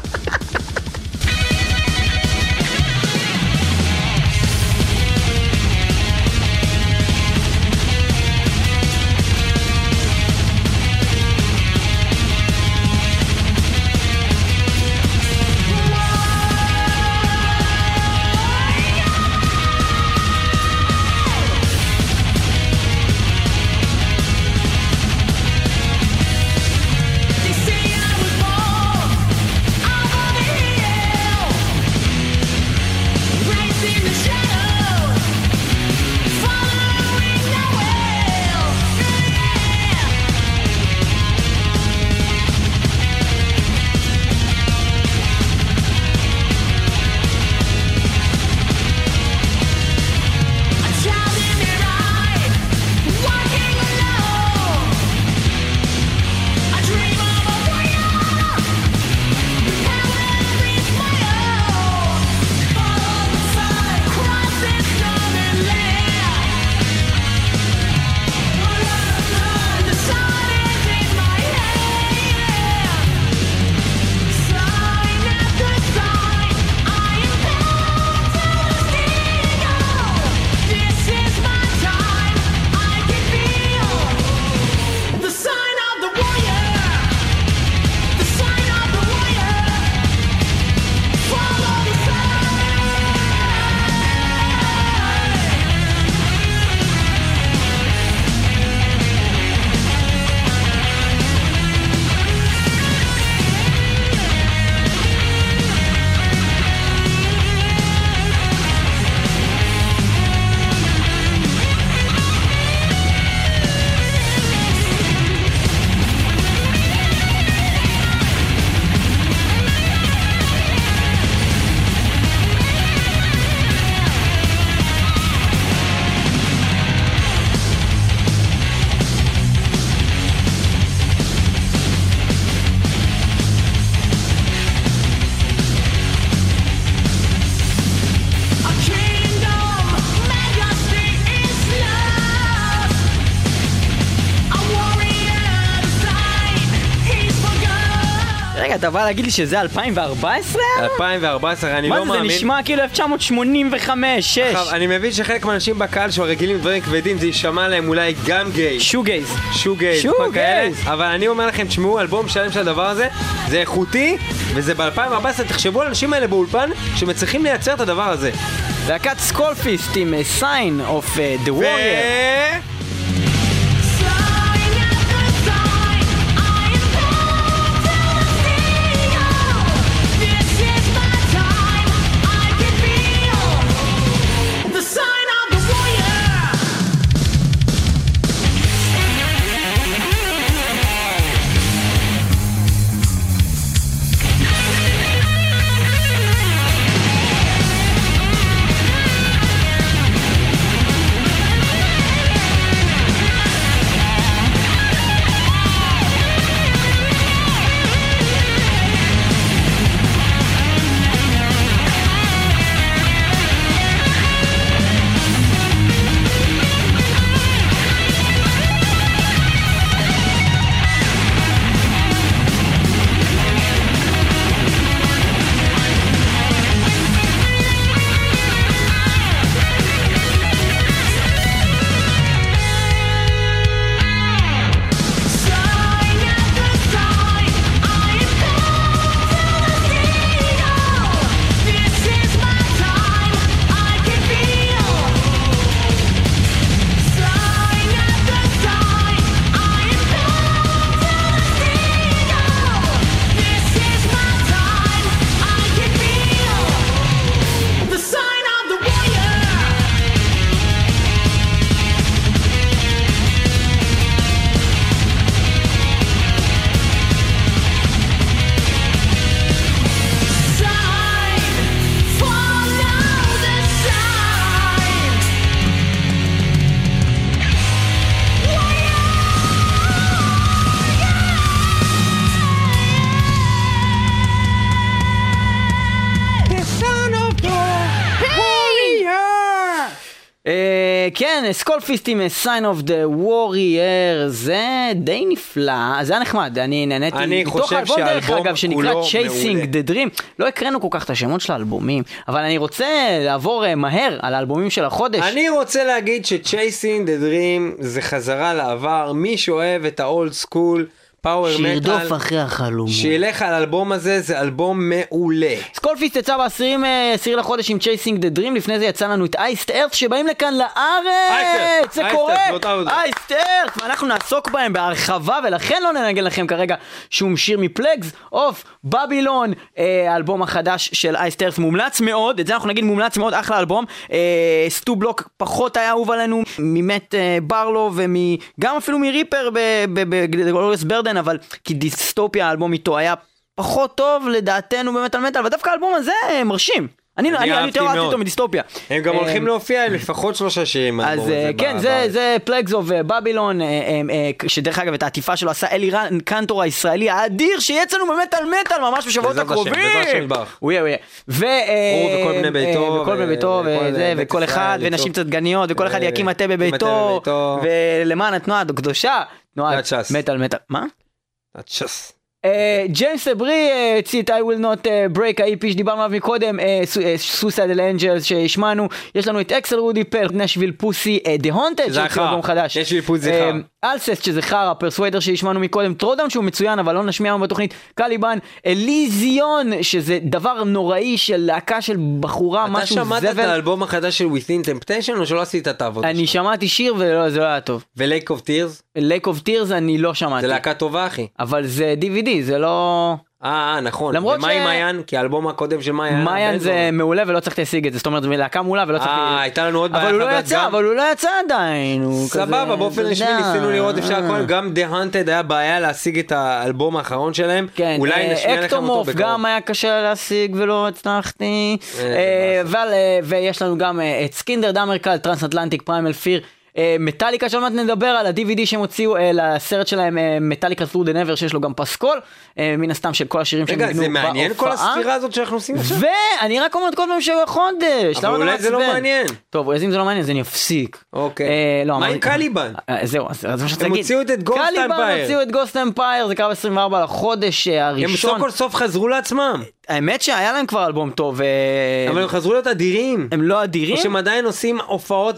אתה בא להגיד לי שזה 2014? 2014, אני מה לא זה, זה מאמין. נשמע כאילו 1985, 6. עכשיו, אני מבין שחלק מהאנשים בקהל שרגילים לדברים כבדים, זה יישמע להם אולי גם גיי. שוגייז. שוגייז, שוגייז. כאלה, אבל אני אומר לכם, תשמעו, אלבום שלם של הדבר הזה, זה איכותי, וזה ב-2014, תחשבו על האנשים האלה באולפן, שמצליחים לייצר את הדבר הזה. להקת סקולפיסט עם אה, sign of אה, the ו... warrior. Flying Skull Fist עם אה, sign of the warrior, זה די נפלא, זה היה נחמד, אני נהניתי. אני חושב האלבום, דרך אגב, שנקרא Chasing מעולה. the Dream, לא הקראנו כל כך את השמות של האלבומים, אבל אני רוצה לעבור אה, מהר על האלבומים של החודש. אני רוצה להגיד ש-Chasing the Dream זה חזרה לעבר, מי שאוהב את ה old school, power שירדוף מטאל, אחרי החלומות. שילך על האלבום הזה, זה אלבום מעולה. Skull Fist יצא ב-10 לחודש עם Chasing the Dream, לפני זה יצא לנו את Iced Earth שבאים לכאן לארץ! זה Earth, קורה! אייסט ארץ! ואנחנו נעסוק בהם בהרחבה, ולכן לא ננגן לכם כרגע שום שיר מפלגס אוף בבילון, אה, האלבום החדש של אייסט ארץ מומלץ מאוד, את זה אנחנו נגיד מומלץ מאוד, אחלה אלבום. אה, סטו בלוק פחות היה אהוב עלינו ממת אה, ברלו וגם אפילו מריפר בגלוריוס ברדן, אבל כי דיסטופיה האלבום איתו היה פחות טוב לדעתנו באמת על מטאל, אבל דווקא האלבום הזה מרשים. אני, אני אני, אני יותר אהבתי. אותו מדיסטופיה. הם גם אה, הולכים להופיע עם לפחות שלושה שירים אז אה, כן, זה, Plagues of Babylon, אה, אה, אה, שדרך אגב את העטיפה שלו עשה אלירן קנטור הישראלי האדיר, שיהיה אצלנו באמת על מטאל ממש בשבועות בעזרת השם, הקרובים. בעזרת השם. הוא יהיה, הוא יהיה. הוא וכל בני ביתו, אה, וכל בני ביתו, וכל אחד. ונשים קצת דגניות, וכל אחד יקים מטה בביתו. ולמען התנועה הקדושה, תנועת תנועת ש"ס. מטאל מטאל. מה? הצ'ס. אה, ג'יימס אברי אה, הוציא את I will not אה, break ה-EP שדיברנו עליו מקודם, Suicidal Angels שהשמענו, יש לנו את Axel Rudi Pell, Nashville Pussy, The Haunted חרא. אלבום חדש, Nashville Pussy אה, חרא. Alcest שזה חרא, Persuader שהשמענו מקודם, Throwdown שהוא מצוין אבל לא נשמיע היום בתוכנית, Caliban, Elysion שזה דבר נוראי של להקה של בחורה, אתה משהו שמעת את זבל, האלבום החדש של Within Temptation או שלא עשית את העבודה אני שלך? שמעתי שיר וזה לא היה טוב, ו-Lake of Tears? Lake of Tears אני לא שמעתי, זה להקה טובה אחי. אבל זה DVD זה לא... אה, אה, נכון. למרות ומה עם ש- מעיין? כי האלבום הקודם של מעיין... מעיין זה. מעולה ולא צריך להשיג את זה, זאת אומרת, להקה מעולה ולא צריך... אה, הייתה לנו עוד בעיה אבל הוא לא יצא, גם. אבל הוא לא יצא עדיין, כזה... סבבה, באופן רשמי. ניסינו לראות אפשר הכל, גם The Haunted היה בעיה להשיג את האלבום האחרון שלהם. כן, אולי אה, נשמיע לכם אותו בקרוב. גם היה קשה להשיג ולא הצלחתי. אה, ויש לנו גם את סקינדר דמרקל, Transatlantic Primal Fear. אה, מטאליקה שעוד מעט נדבר על ה-DVD שהם הוציאו אה, לסרט שלהם אה, מטאליקה through the never שיש לו גם פסקול, מן הסתם של כל השירים שהם רגע, ניגנו זה מעניין כל בהופעה. הספירה הזאת שאנחנו עושים עכשיו? ואני רק אומר את כל פעם שהוא חודש, אבל אתה אולי זה לא? מעניין. טוב, אז אם זה לא מעניין אז אני אפסיק. אוקיי. לא, מה עם קליבן? זהו, אז מה הם להגיד. הוציאו את Ghost קליבן Empire. הוציאו את גוסט אמפייר, זה קרה ב-24 לחודש אה, הם הראשון. סוף כל סוף חזרו לעצמם, האמת שהיה להם כבר אלבום טוב. אה, אבל הם חזרו להיות אדירים. הם לא אדירים. או שהם עדיין עושים הופעות.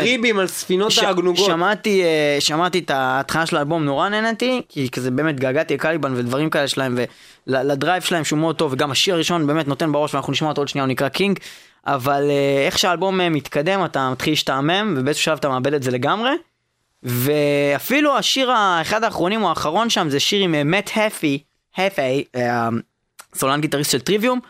בקריבים על ספינות העגנוגות. שמעתי, אה, שמעתי את ההתחלה של האלבום, נורא נהניתי, כי כזה באמת געגעתי לקליבן ודברים כאלה שלהם, ולדרייב שלהם שהוא מאוד טוב, וגם השיר הראשון באמת נותן בראש, ואנחנו נשמע אותו עוד שנייה, הוא נקרא King, אבל אה, איך שהאלבום מתקדם, אתה מתחיל להשתעמם, ובאיזשהו שלב אתה מאבד את זה לגמרי. ואפילו השיר האחד האחרונים או האחרון שם זה שיר עם מאט היפי, היפי, סולן גיטריסט של טריוויום,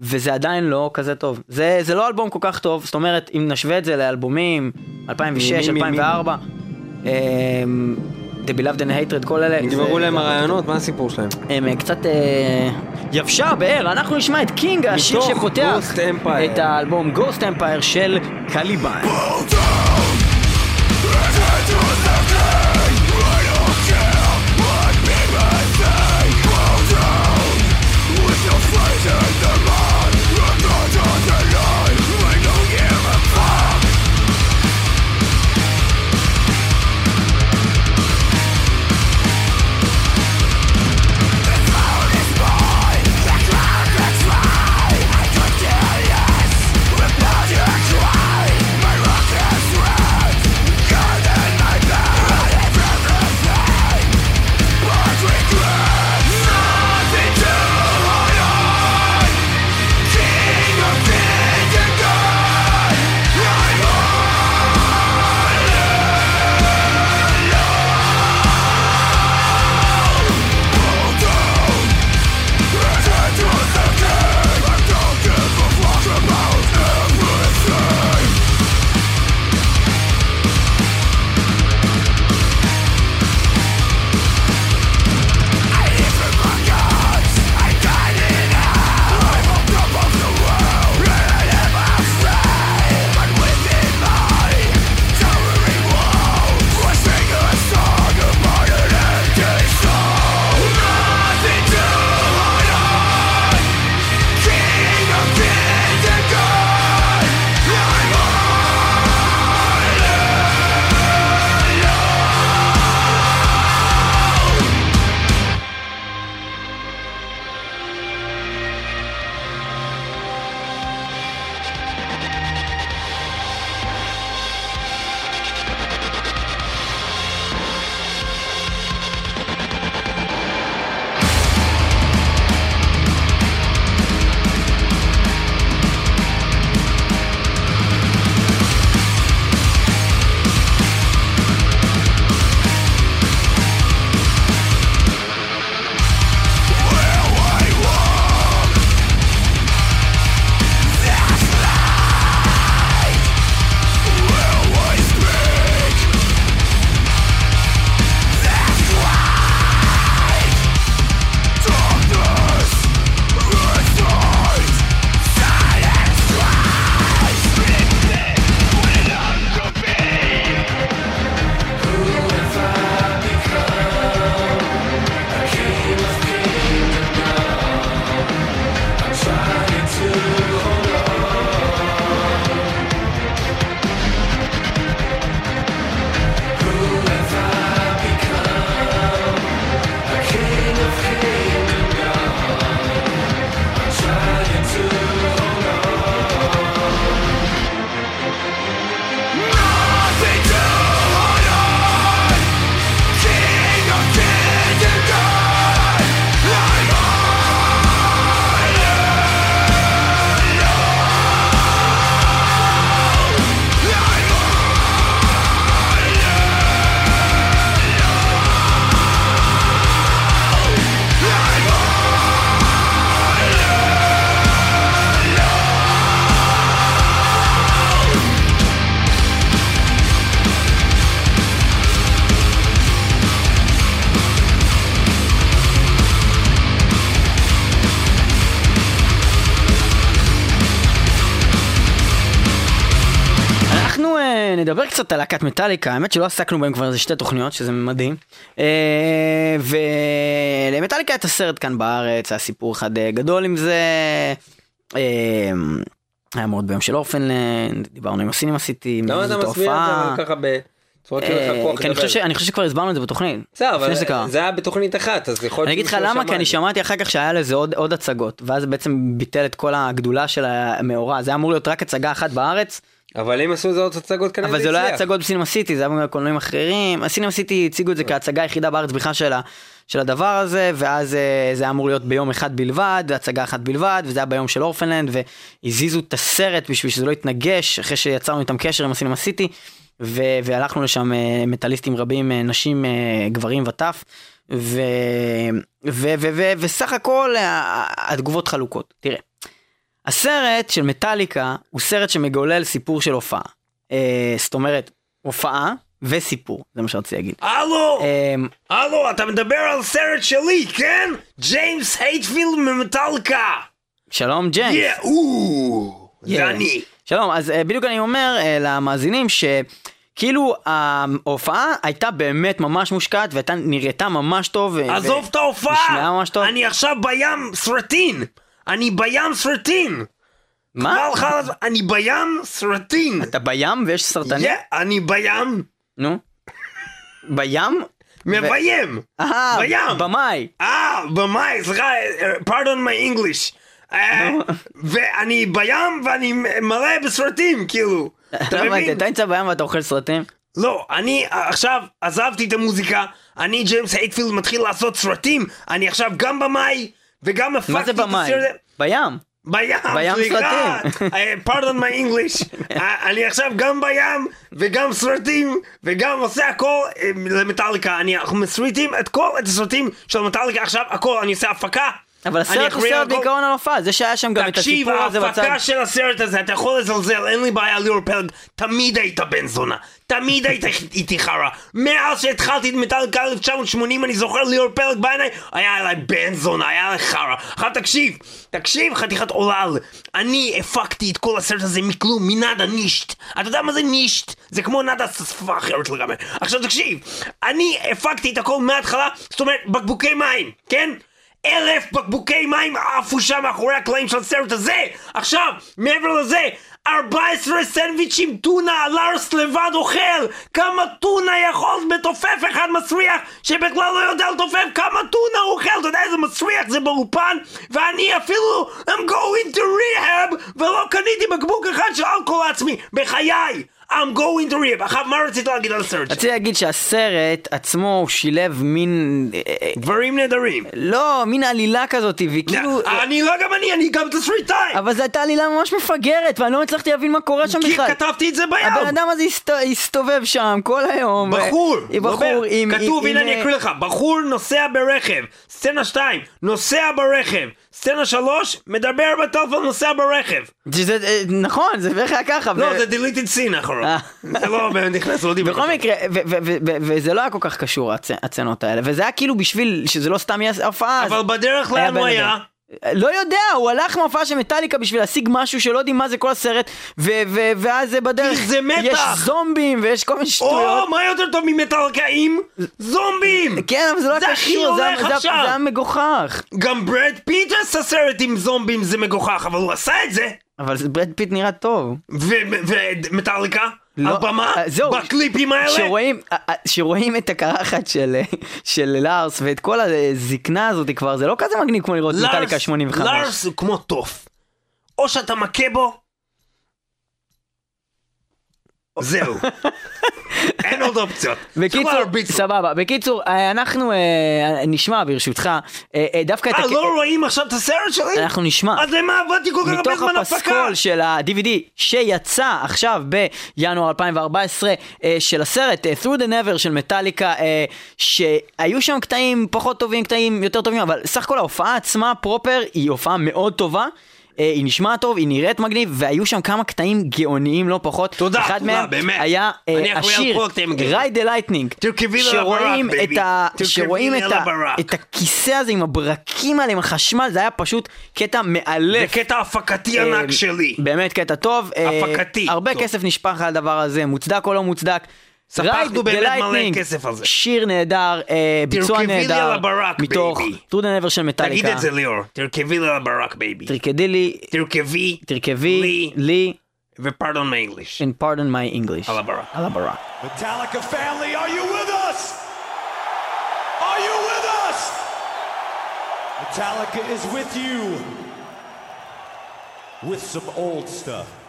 וזה עדיין לא כזה טוב. זה, זה לא אלבום כל כך טוב, זאת אומרת, אם נשווה את זה לאלבומים 2006, מי, מי, מי, 2004, אמ, The Beloved and Hatred, כל אלה. נגמרו להם הרעיונות, מה הסיפור שלהם? הם אה, קצת אה, יבשה הבאר, אנחנו נשמע את קינג, השיר שפותח Ghost Empire. את האלבום Ghost Empire של קליבן. נדבר קצת על להקת מטאליקה, האמת שלא עסקנו בהם כבר איזה שתי תוכניות, שזה מדהים. אה, ולמטאליקה את הסרט כאן בארץ, היה סיפור אחד אה, גדול עם זה. אה, היה מאוד ביום של אורפנלנד, דיברנו עם הסינימה סיטי, למה אתה מסביר את. זה ככה בצורה כאילו כי אני חושב לדבר? ש- אני חושב שכבר הסברנו את זה בתוכנית. בסדר, אבל. זה היה בתוכנית אחת, אז יכול להיות אני אגיד לך למה, כי אני. שמעתי אחר כך שהיה לזה עוד, עוד הצגות, ואז בעצם ביטל את כל הגדולה של המאורע, זה היה אמור להיות רק הצגה אחת בארץ, אבל אם עשו את זה עוד הצגות כנראה אבל זה לא היה הצליח. הצגות בסינמה סיטי, זה היה בקולנועים אחרים, הסינמה סיטי הציגו את זה כהצגה היחידה בארץ בכלל של, של הדבר הזה, ואז אה, זה היה אמור להיות ביום אחד בלבד, הצגה אחת בלבד, וזה היה ביום של אורפנלנד, והזיזו את הסרט בשביל שזה לא יתנגש, אחרי שיצרנו איתם קשר עם הסינמה סיטי, ו- והלכנו לשם אה, מטאליסטים רבים, אה, נשים, גברים וטף, ו- ו- ו- ו- וסך הכל התגובות חלוקות. תראה, הסרט של מטאליקה הוא סרט שמגולל סיפור של הופעה. אה, זאת אומרת, הופעה וסיפור, זה מה שרציתי להגיד. הלו! אה, הלו, אתה מדבר על סרט שלי, כן? ג'יימס הייטפילד ממטאליקה! שלום ג'יימס. יא, או, Yeah. זה אני. שלום, אז אה, בדיוק אני אומר אה, למאזינים שכאילו ההופעה הייתה באמת ממש מושקעת והייתה נראתה ממש טוב. ו- עזוב ו- את ההופעה! נשמעה ממש טוב. אני עכשיו בים סרטין! אני בים סרטין! מה? לך אני בים סרטין! אתה בים ויש סרטנים? יא, אני בים! נו. בים? מביים! אה, בים. במאי. אה, במאי, סליחה, pardon my English. אה, ואני בים ואני מלא בסרטים, כאילו. אתה מבין? אתה נמצא בים ואתה אוכל סרטים? לא, אני עכשיו עזבתי את המוזיקה, אני ג'יימס הייטפילד מתחיל לעשות סרטים, אני עכשיו גם במאי וגם הפקתי מה את זה הסרט. במאי? בים. בים, בים סליחה, סרטים. my English, אה, אני עכשיו גם בים וגם סרטים וגם עושה הכל אה, למטאליקה, אנחנו מסריטים את כל את הסרטים של מטאליקה עכשיו, הכל, אני עושה הפקה. אבל הסרט הוא סרט. בעיקרון על הופעה, זה שהיה שם גם את תקשיב, הסיפור הזה בצד. ההפקה של הסרט הזה, אתה יכול לזלזל, אין לי בעיה, ליאור פלג, תמיד היית בן זונה. תמיד היית איתי חרא. מאז שהתחלתי את מטאליקה 1980, אני זוכר ליאור פלג בעיניי, היה עליי בן זונה, היה עליי חרא. עכשיו תקשיב, תקשיב, חתיכת עולל. אני הפקתי את כל הסרט הזה מכלום, מנאדה נישט. אתה יודע מה זה נישט? זה כמו נאדה שפה אחרת לגמרי. עכשיו תקשיב, אני הפקתי את הכל מההתחלה, זאת אומרת, בקבוקי מים, כן? אלף בקבוקי מים עפו שם מאחורי הקלעים של הסרט הזה! עכשיו, מעבר לזה, 14 סנדוויצ'ים טונה, לארס לבד אוכל! כמה טונה יכול מתופף אחד מסריח שבכלל לא יודע לתופף כמה טונה הוא אוכל! אתה יודע איזה מסריח זה באולפן? ואני אפילו I'm going to rehab ולא קניתי בקבוק אחד של אלכוהול לעצמי! בחיי! I'm going to rehab! עכשיו, מה רצית להגיד על הסרט? רציתי להגיד שהסרט עצמו הוא שילב מין... אה, אה, דברים נהדרים! לא, מין עלילה כזאת, וכאילו... אני לא גם אני, אני גם תסריטאי! אבל זו הייתה עלילה ממש מפגרת, ואני לא הצלחתי להבין מה קורה שם כי בכלל. כתבתי את זה בים! הבן אדם הזה הסת- הסתובב שם כל היום. בחור, בחור. עם... כתוב, הנה אני אקריא לך, בחור נוסע ברכב, סצנה 2, נוסע ברכב, סצנה 3, מדבר בטלפון, נוסע ברכב. שזה, אה, נכון, זה בערך היה ככה. לא, ו- זה deleted scene אחרון. אה. זה לא באמת נכנס, לא דיבר. בכל מקרה, וזה לא היה כל כך קשור, הצ- הצנות האלה, וזה היה כאילו בשביל שזה לא סתם יהיה הופעה. אבל בדרך לאן הוא היה? לא יודע, הוא הלך מהופעה של מטאליקה בשביל להשיג משהו שלא יודעים מה זה כל הסרט, ו- ו- ואז זה בדרך, זה מתח. יש זומבים ויש כל מיני או, שטויות. מה יותר טוב ממטאלקאים? זומבים! כן, אבל זה לא זה קשור, זה זה. זה היה מגוחך. גם ברד פיט עשה סרט עם זומבים, זה מגוחך, אבל הוא עשה את זה. אבל ברד פיט נראה טוב. ו- ומטאליקה? לא, על במה? אה, זהו. בקליפים האלה? שרואים, אה, אה, שרואים את הקרחת של, של לארס ואת כל הזקנה הזאת כבר, זה לא כזה מגניב כמו לראות מטאליקה 85. לארס הוא כמו תוף. או שאתה מכה בו, זהו. אין עוד אופציות. בקיצור. סבבה, בקיצור, אה, אנחנו אה, נשמע ברשותך, אה, אה, דווקא את אה, הק- לא רואים עכשיו את הסרט שלי? אנחנו נשמע. אז למה עבדתי כל כך הרבה מתוך זמן הפקה? הפסקול של ה-DVD שיצא עכשיו בינואר 2014 אה, של הסרט Through the Never של מטאליקה שהיו שם קטעים פחות טובים, קטעים יותר טובים, אבל סך הכל ההופעה עצמה פרופר היא הופעה מאוד טובה. אה, היא נשמעת טוב, היא נראית מגניב, והיו שם כמה קטעים גאוניים לא פחות. תודה, אחד תודה, מהם באמת. היה אה, השיר. Ride the Lightning. שרואים את ה... שרואים את ה... את הכיסא הזה עם הברקים האלה, עם החשמל, זה היה פשוט קטע זה מאלף. קטע הפקתי אה, ענק שלי. באמת קטע טוב. אה, הפקתי, הרבה טוב. כסף נשפך על הדבר הזה, מוצדק או לא מוצדק. ספגנו Ride the באמת מלא Lightning, כסף על זה. שיר נהדר, אה, ביצוע תרכבי לי נהדר, על הברק, מתוך בייבי. טרוד הנבר של תגיד מטאליקה. את זה ליאור, תרכבי לי על הברק בייבי. תרקדי לי, תרכבי תרכבי לי לי, ופרדון מאנגליש. and pardon my English. על הברק. על הברק. Metallica family, are you with us? Are you with us? Metallica is with you with some old stuff.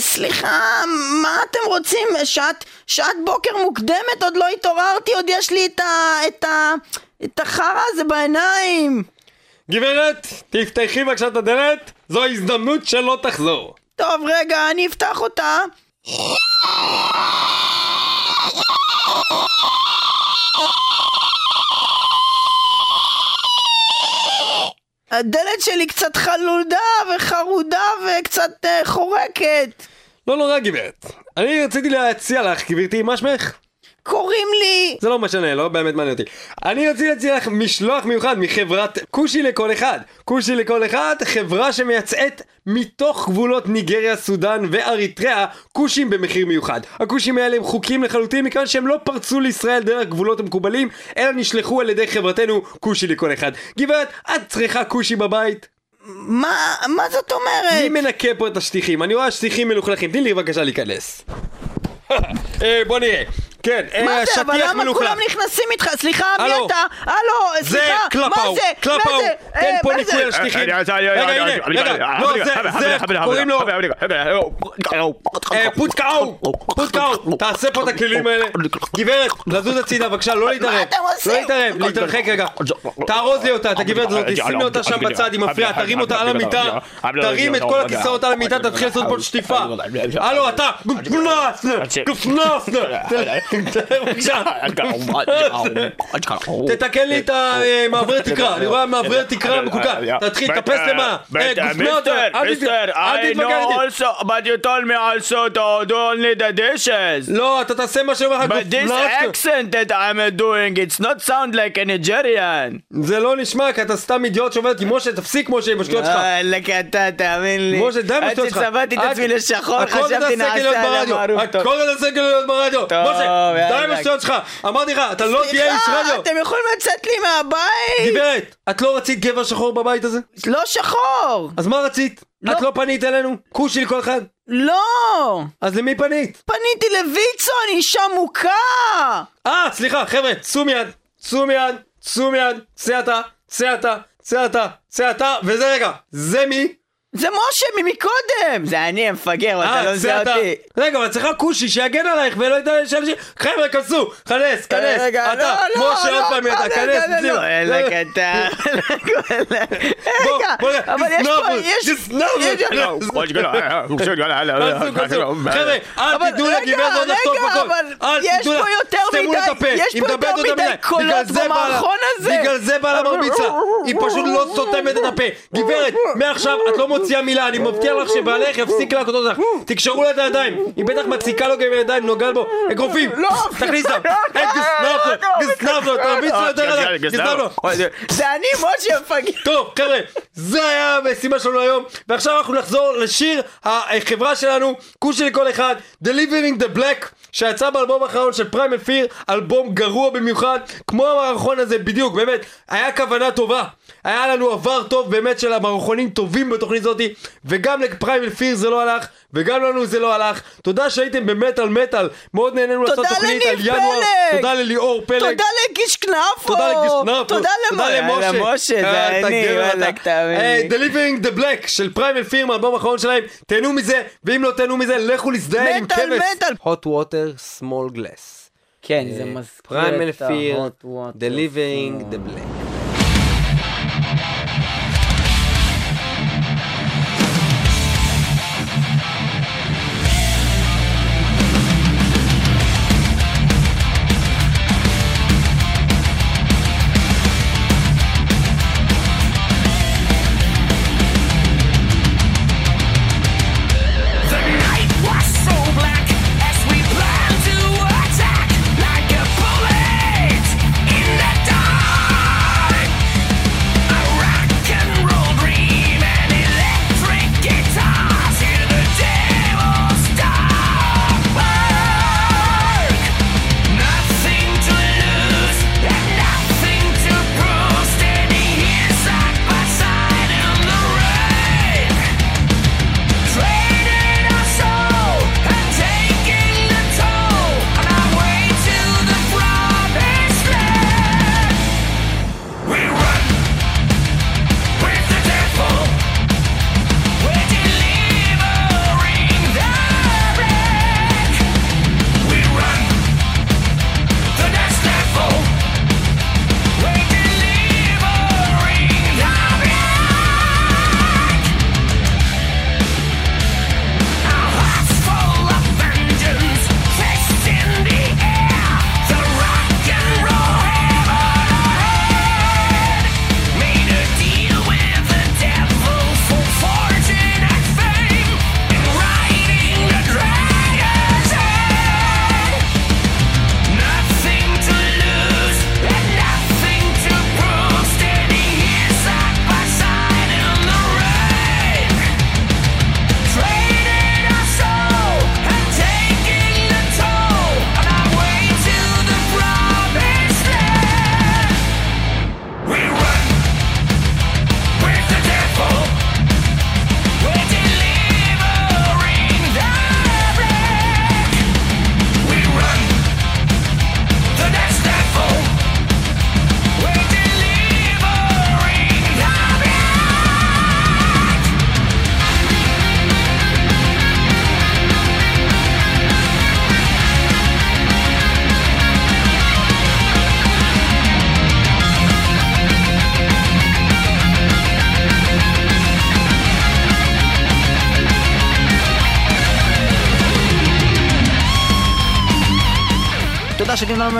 סליחה, מה אתם רוצים? שעת, שעת בוקר מוקדמת, עוד לא התעוררתי, עוד יש לי את ה... את ה... את החרא הזה בעיניים. גברת, תפתחי בבקשה את הדלת, זו הזדמנות שלא תחזור. טוב, רגע, אני אפתח אותה. הדלת שלי קצת חלודה וחרודה וקצת אה, חורקת. לא נורא גברת. אני רציתי להציע לך, גברתי, מה שמך? קוראים לי... זה לא משנה, לא באמת מעניין אותי. אני רציתי להציע לך משלוח מיוחד מחברת כושי לכל אחד. כושי לכל אחד, חברה שמייצאת מתוך גבולות ניגריה, סודאן ואריתריאה, כושים במחיר מיוחד. הכושים האלה הם חוקיים לחלוטין מכיוון שהם לא פרצו לישראל דרך גבולות המקובלים, אלא נשלחו על ידי חברתנו כושי לכל אחד. גברת, את צריכה כושי בבית? מה, מה זאת מי אומרת? מנקה פה את השטיחים? אני רואה שטיחים מלוכלכים, תני לי בבקשה להיכנס. אה, בוא נראה. כן, אה, מה זה? אבל שטיח למה מלוכלך. כולם נכנסים איתך? סליחה, מי. אתה? הלו, סליחה, מה זה? מה? תן אה, פה מה? ניקוי על שטיחים. רגע, הנה, רגע, לא, זה, זה, קוראים לו אה, פוטקאו, פוטקאו, תעשה פה את הכלילים האלה. גברת, לזוז הצידה, בבקשה, לא להתערב. אתם עושים? לא להתערב, להתרחק רגע. תארוז לי אותה, את הגברת הזאת, שימי אותה שם בצד, היא מפריעה, תרים אותה על המיטה, תרים את כל הכיסאות על המיטה, תתחיל לעשות פה שטיפה. הלו, אתה, גפנס, גפנס, בבקשה. תתקן לי את המעברי תקרה, אני רואה מעברי תקרה מקולקל. תתחיל, תטפס למעלה. אה, גפנות, אל תת- אל תתווכח איתי. but you told me also to do only the dishes. לא, אתה תעשה מה שאומר לך But this accent that I'm doing, it's not sound like a Nigerian. זה לא נשמע, כי אתה סתם אידיוט שעובד עם משה, תפסיק משה עם השטויות שלך. וואלכ אתה, תאמין לי. משה, די עם עד השטויות שלך. שצבעתי את עצמי לשחור, הכל חשבתי תעשה כדי להיות נעשה עליו ברדיו. מערוף טוב. הכל כדי להיות ברדיו. משה, די עם. השטויות שלך. אמרתי לך, אתה לא תהיה איש סליחה, רדיו. אתם יכולים לצאת לי מהבית? גברת, את לא רצית גבר שחור בבית הזה? לא שחור. אז מה רצית? לא. את לא פנית אלינו? כושי לכל אחד. לא. אז למי פנית? פניתי לויצו, אני אישה מוכה. אה, סליחה, חבר'ה, צאו מיד, צאו מיד, צאו מיד, צא אתה, צא אתה, צא אתה, צא אתה, וזה רגע, זה מי? זה משה ממקודם. זה אני המפגר, אתה לא אה, מזהה. אותי. רגע, אבל צריכה כושי שיגן עלייך ולא ידע שאנשים... חבר'ה, כנסו, כנס, כנס. אתה, לא, לא, משה לא, עוד פעם לא, ידע, לא, כנס. לא. לא, אלא קטן. רגע, אבל יש פה, חבר'ה, אל תיתנו לגברת הזאת לחטוף הכל. אל תיתנו לה, סתמו את הפה. יש היא מדברת אותה מדי קולות בגלל זה בא לה- במערכון הזה. בגלל זה בא לה מרביצה. היא פשוט לא סותמת את הפה. גברת, מעכשיו את לא מוציאה מילה, אני מבטיח לך שבעלך יפסיק להכות אותך. תקשרו לה את הידיים. היא בטח מציקה לו גם עם הידיים, נוגע בו. אגרופים, תכניס אותם. אין גסנב לו, גסנב לו, תרביץ לו יותר עליו. גסנב לו. זה אני משה המפגר. טוב, חבר'ה, זה היה המשימה שלנו היום, ועכשיו אנחנו נחזור לשיר החברה שלנו, כושי לכל אחד, Delivering the Black, שיצא באלבום האחרון של פריימל פיר, אלבום גרוע במיוחד, כמו המערכון הזה בדיוק, באמת, היה כוונה טובה. היה לנו עבר טוב באמת של המערכונים טובים בתוכנית הזאתי, וגם לפריימל פיר זה לא הלך, וגם לנו זה לא הלך. תודה שהייתם במטאל מטאל, מאוד נהנינו לעשות תודה תוכנית על לניב ינואר, פלג. תודה לליאור פלג. תודה לגיש כנפו. תודה לגיסנפו, תודה למשה. למשה, למשה, אה, זה אני, תגר וואלכ. תאמין אה, לי. Delivering the Black של פריימל פירם, האלבום האחרון שלהם, תהנו מזה, ואם לא תהנו מזה, לכו להזדהן עם מטאל, כבש. מטאל. hot water, small glass. כן, זה מזכיר פריימל את פיר, ה-hot water. Delivering the Black.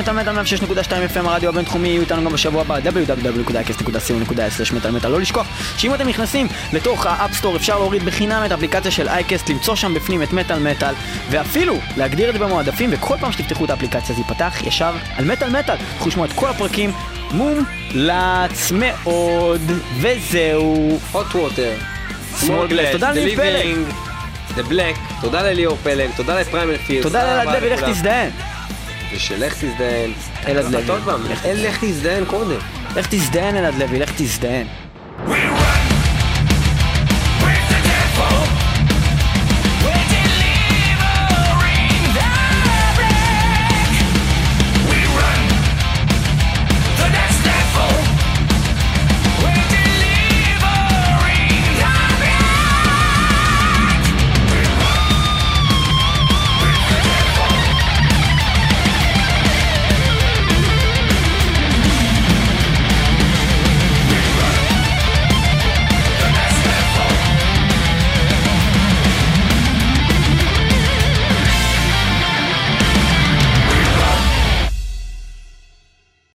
מטאל מטאל 106.2 FM הרדיו הבינתחומי, יהיו איתנו גם בשבוע הבא, www.icast.co.il מטאל מטאל. לא לשכוח שאם אתם נכנסים לתוך ה App Store אפשר להוריד בחינם את האפליקציה של iCast, למצוא שם בפנים את מטאל מטאל, ואפילו להגדיר את זה במועדפים, וכל פעם שתפתחו את האפליקציה זה ייפתח ישר על מטאל מטאל. תוכלו לשמוע את כל הפרקים מומלץ מאוד, וזהו. hot water. תודה The לניב פלג. The Black, תודה לליאור פלג, תודה ל Primal Fear. תודה לאלעד לוי, לך תזדיין. ושלך תזדיין. אלעד לוי. אין לך תזדיין קודם. לך תזדיין אלעד לוי, לך תזדיין.